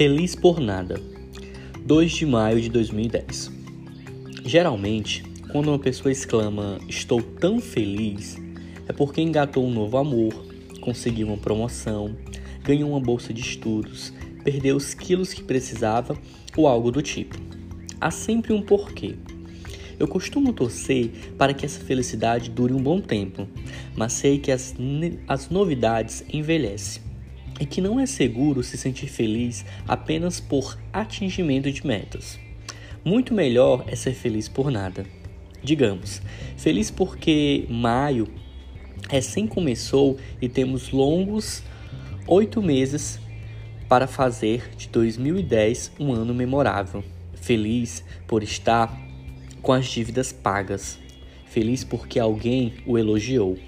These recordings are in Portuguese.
Feliz por nada. 2 de maio de 2010. Geralmente, quando uma pessoa exclama estou tão feliz, é porque engatou um novo amor, conseguiu uma promoção, ganhou uma bolsa de estudos, perdeu os quilos que precisava ou algo do tipo. Há sempre um porquê. Eu costumo torcer para que essa felicidade dure um bom tempo, mas sei que as, as novidades envelhecem e que não é seguro se sentir feliz apenas por atingimento de metas. Muito melhor é ser feliz por nada. Digamos, feliz porque maio recém começou e temos longos oito meses para fazer de 2010 um ano memorável. Feliz por estar com as dívidas pagas. Feliz porque alguém o elogiou.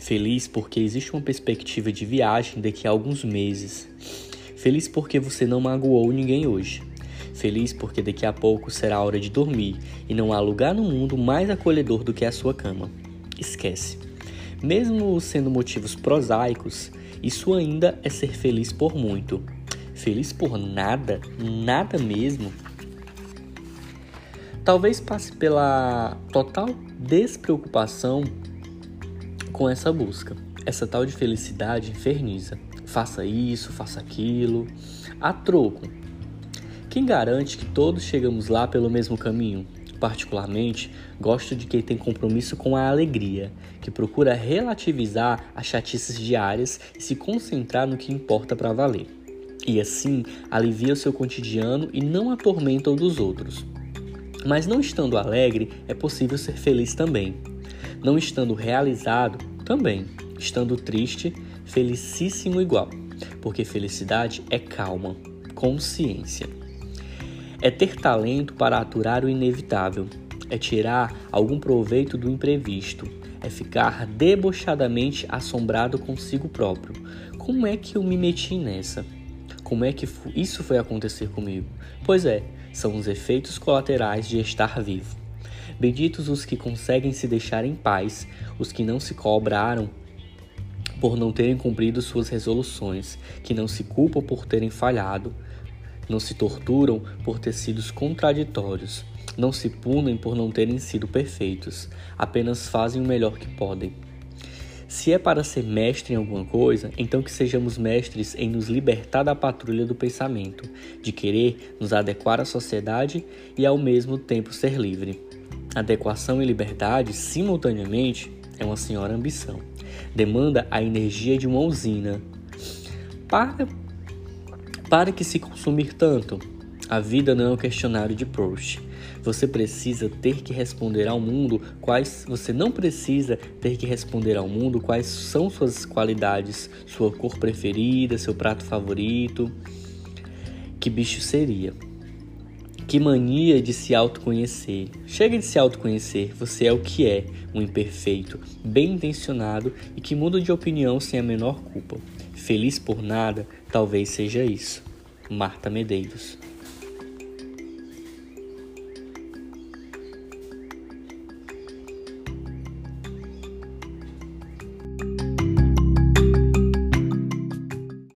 Feliz porque existe uma perspectiva de viagem daqui a alguns meses. Feliz porque você não magoou ninguém hoje. Feliz porque daqui a pouco será hora de dormir e não há lugar no mundo mais acolhedor do que a sua cama. Esquece. Mesmo sendo motivos prosaicos, isso ainda é ser feliz por muito. Feliz por nada, nada mesmo. Talvez passe pela total despreocupação com essa busca. Essa tal de felicidade inferniza. Faça isso, faça aquilo. A troco. Quem garante que todos chegamos lá pelo mesmo caminho? Particularmente, gosto de quem tem compromisso com a alegria, que procura relativizar as chatices diárias e se concentrar no que importa para valer. E assim alivia o seu cotidiano e não atormenta o dos outros. Mas não estando alegre, é possível ser feliz também. Não estando realizado, também. Estando triste, felicíssimo igual. Porque felicidade é calma, consciência. É ter talento para aturar o inevitável. É tirar algum proveito do imprevisto. É ficar debochadamente assombrado consigo próprio. Como é que eu me meti nessa? Como é que isso foi acontecer comigo? Pois é, são os efeitos colaterais de estar vivo. Benditos os que conseguem se deixar em paz, os que não se cobraram por não terem cumprido suas resoluções, que não se culpam por terem falhado, não se torturam por ter sido contraditórios, não se punem por não terem sido perfeitos, apenas fazem o melhor que podem. Se é para ser mestre em alguma coisa, então que sejamos mestres em nos libertar da patrulha do pensamento, de querer nos adequar à sociedade e ao mesmo tempo ser livre. Adequação e liberdade, simultaneamente, é uma senhora ambição. Demanda a energia de uma usina. Para, para que se consumir tanto? A vida não é um questionário de Proust. Você precisa ter que responder ao mundo quais você não precisa ter que responder ao mundo quais são suas qualidades, sua cor preferida, seu prato favorito. Que bicho seria? Que mania de se autoconhecer. Chega de se autoconhecer, você é o que é, um imperfeito, bem intencionado e que muda de opinião sem a menor culpa. Feliz por nada, talvez seja isso. Marta Medeiros